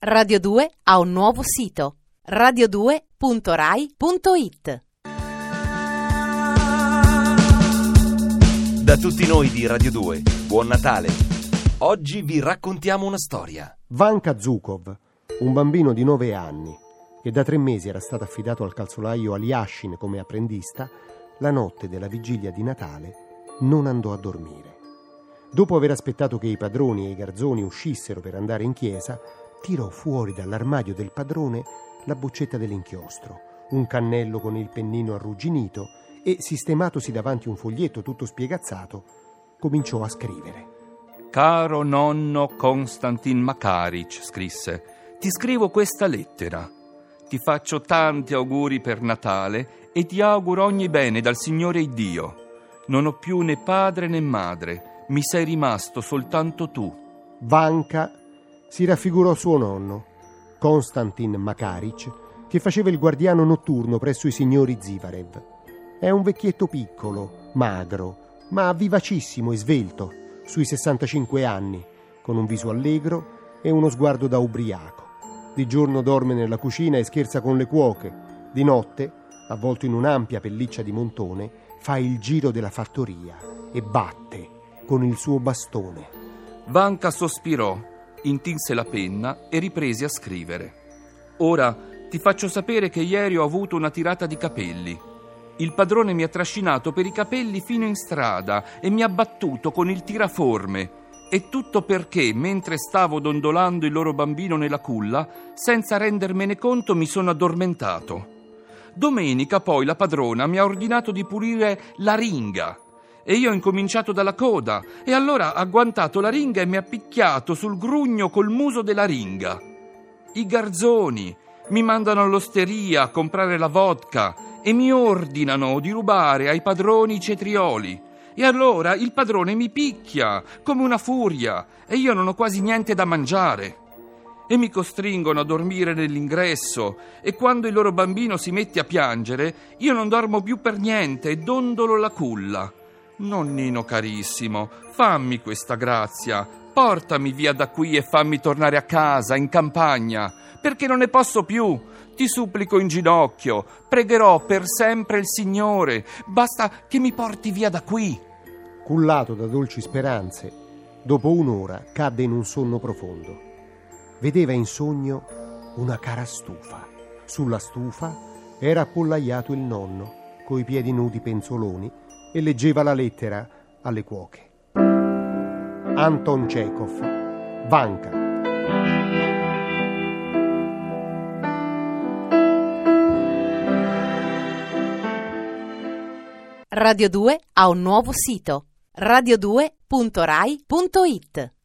Radio 2 ha un nuovo sito radio2.rai.it Da tutti noi di Radio 2, buon Natale! Oggi vi raccontiamo una storia. Vanka Zukov, un bambino di 9 anni, che da tre mesi era stato affidato al calzolaio Aliashin come apprendista, la notte della vigilia di Natale non andò a dormire. Dopo aver aspettato che i padroni e i garzoni uscissero per andare in chiesa, tirò fuori dall'armadio del padrone la boccetta dell'inchiostro, un cannello con il pennino arrugginito e, sistematosi davanti un foglietto tutto spiegazzato, cominciò a scrivere. Caro nonno Konstantin Makaric, scrisse, ti scrivo questa lettera. Ti faccio tanti auguri per Natale e ti auguro ogni bene dal Signore Dio. Non ho più né padre né madre, mi sei rimasto soltanto tu. Vanka si raffigurò suo nonno, Konstantin Makaric, che faceva il guardiano notturno presso i signori Zivarev. È un vecchietto piccolo, magro, ma vivacissimo e svelto, sui 65 anni, con un viso allegro e uno sguardo da ubriaco. Di giorno dorme nella cucina e scherza con le cuoche, di notte, avvolto in un'ampia pelliccia di montone, fa il giro della fattoria e batte con il suo bastone. Vanka sospirò intinse la penna e riprese a scrivere. Ora ti faccio sapere che ieri ho avuto una tirata di capelli. Il padrone mi ha trascinato per i capelli fino in strada e mi ha battuto con il tiraforme. E tutto perché, mentre stavo dondolando il loro bambino nella culla, senza rendermene conto mi sono addormentato. Domenica poi la padrona mi ha ordinato di pulire la ringa e io ho incominciato dalla coda e allora ha guantato la ringa e mi ha picchiato sul grugno col muso della ringa. I garzoni mi mandano all'osteria a comprare la vodka e mi ordinano di rubare ai padroni i cetrioli. E allora il padrone mi picchia come una furia e io non ho quasi niente da mangiare. E mi costringono a dormire nell'ingresso e quando il loro bambino si mette a piangere io non dormo più per niente e dondolo la culla. Nonnino carissimo, fammi questa grazia. Portami via da qui e fammi tornare a casa, in campagna, perché non ne posso più. Ti supplico in ginocchio, pregherò per sempre il Signore. Basta che mi porti via da qui. Cullato da dolci speranze, dopo un'ora cadde in un sonno profondo. Vedeva in sogno una cara stufa. Sulla stufa era appollaiato il nonno, coi piedi nudi penzoloni e leggeva la lettera alle cuoche. Anton Chekhov, Vanka. Radio 2 ha un nuovo sito radio2.rai.it